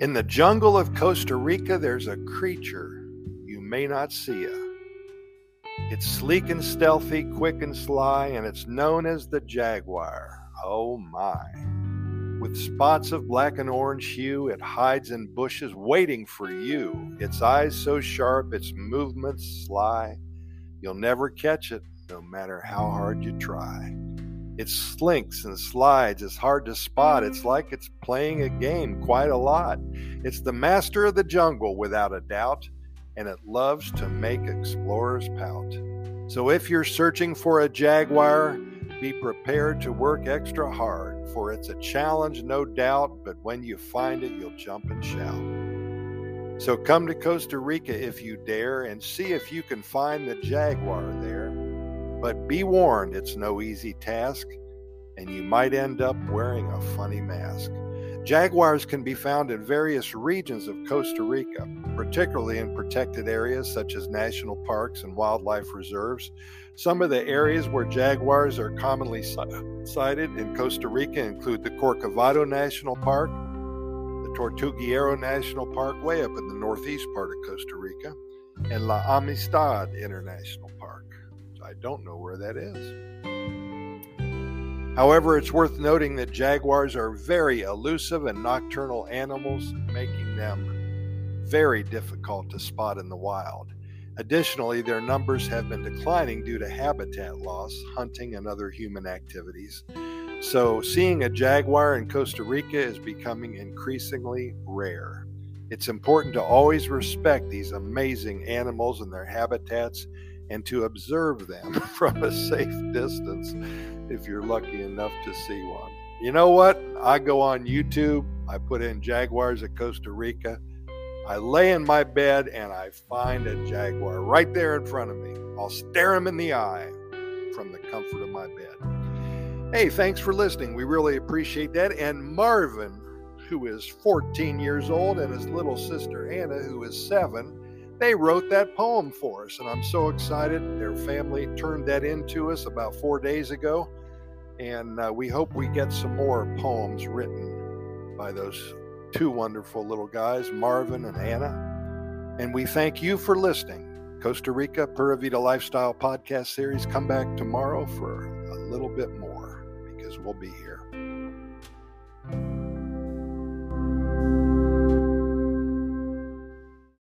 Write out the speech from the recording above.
In the jungle of Costa Rica, there's a creature you may not see. Ya. It's sleek and stealthy, quick and sly, and it's known as the jaguar. Oh my. With spots of black and orange hue, it hides in bushes waiting for you. Its eyes so sharp, its movements sly. You'll never catch it, no matter how hard you try. It slinks and slides. It's hard to spot. It's mm-hmm. like it's playing a game quite a lot. It's the master of the jungle, without a doubt, and it loves to make explorers pout. So if you're searching for a jaguar, be prepared to work extra hard, for it's a challenge, no doubt, but when you find it, you'll jump and shout. So come to Costa Rica if you dare and see if you can find the jaguar there. But be warned, it's no easy task, and you might end up wearing a funny mask. Jaguars can be found in various regions of Costa Rica, particularly in protected areas such as national parks and wildlife reserves. Some of the areas where jaguars are commonly sighted in Costa Rica include the Corcovado National Park, the Tortuguero National Park, way up in the northeast part of Costa Rica, and La Amistad International. I don't know where that is. However, it's worth noting that jaguars are very elusive and nocturnal animals, making them very difficult to spot in the wild. Additionally, their numbers have been declining due to habitat loss, hunting, and other human activities. So, seeing a jaguar in Costa Rica is becoming increasingly rare. It's important to always respect these amazing animals and their habitats and to observe them from a safe distance if you're lucky enough to see one. You know what? I go on YouTube, I put in Jaguars of Costa Rica. I lay in my bed and I find a jaguar right there in front of me. I'll stare him in the eye from the comfort of my bed. Hey, thanks for listening. We really appreciate that. And Marvin, who is 14 years old, and his little sister Ana, who is seven, they wrote that poem for us, and I'm so excited. Their family turned that into us about four days ago, and uh, we hope we get some more poems written by those two wonderful little guys, Marvin and Ana. And we thank you for listening. Costa Rica Pura Vida Lifestyle podcast series. Come back tomorrow for a little bit more because we'll be here.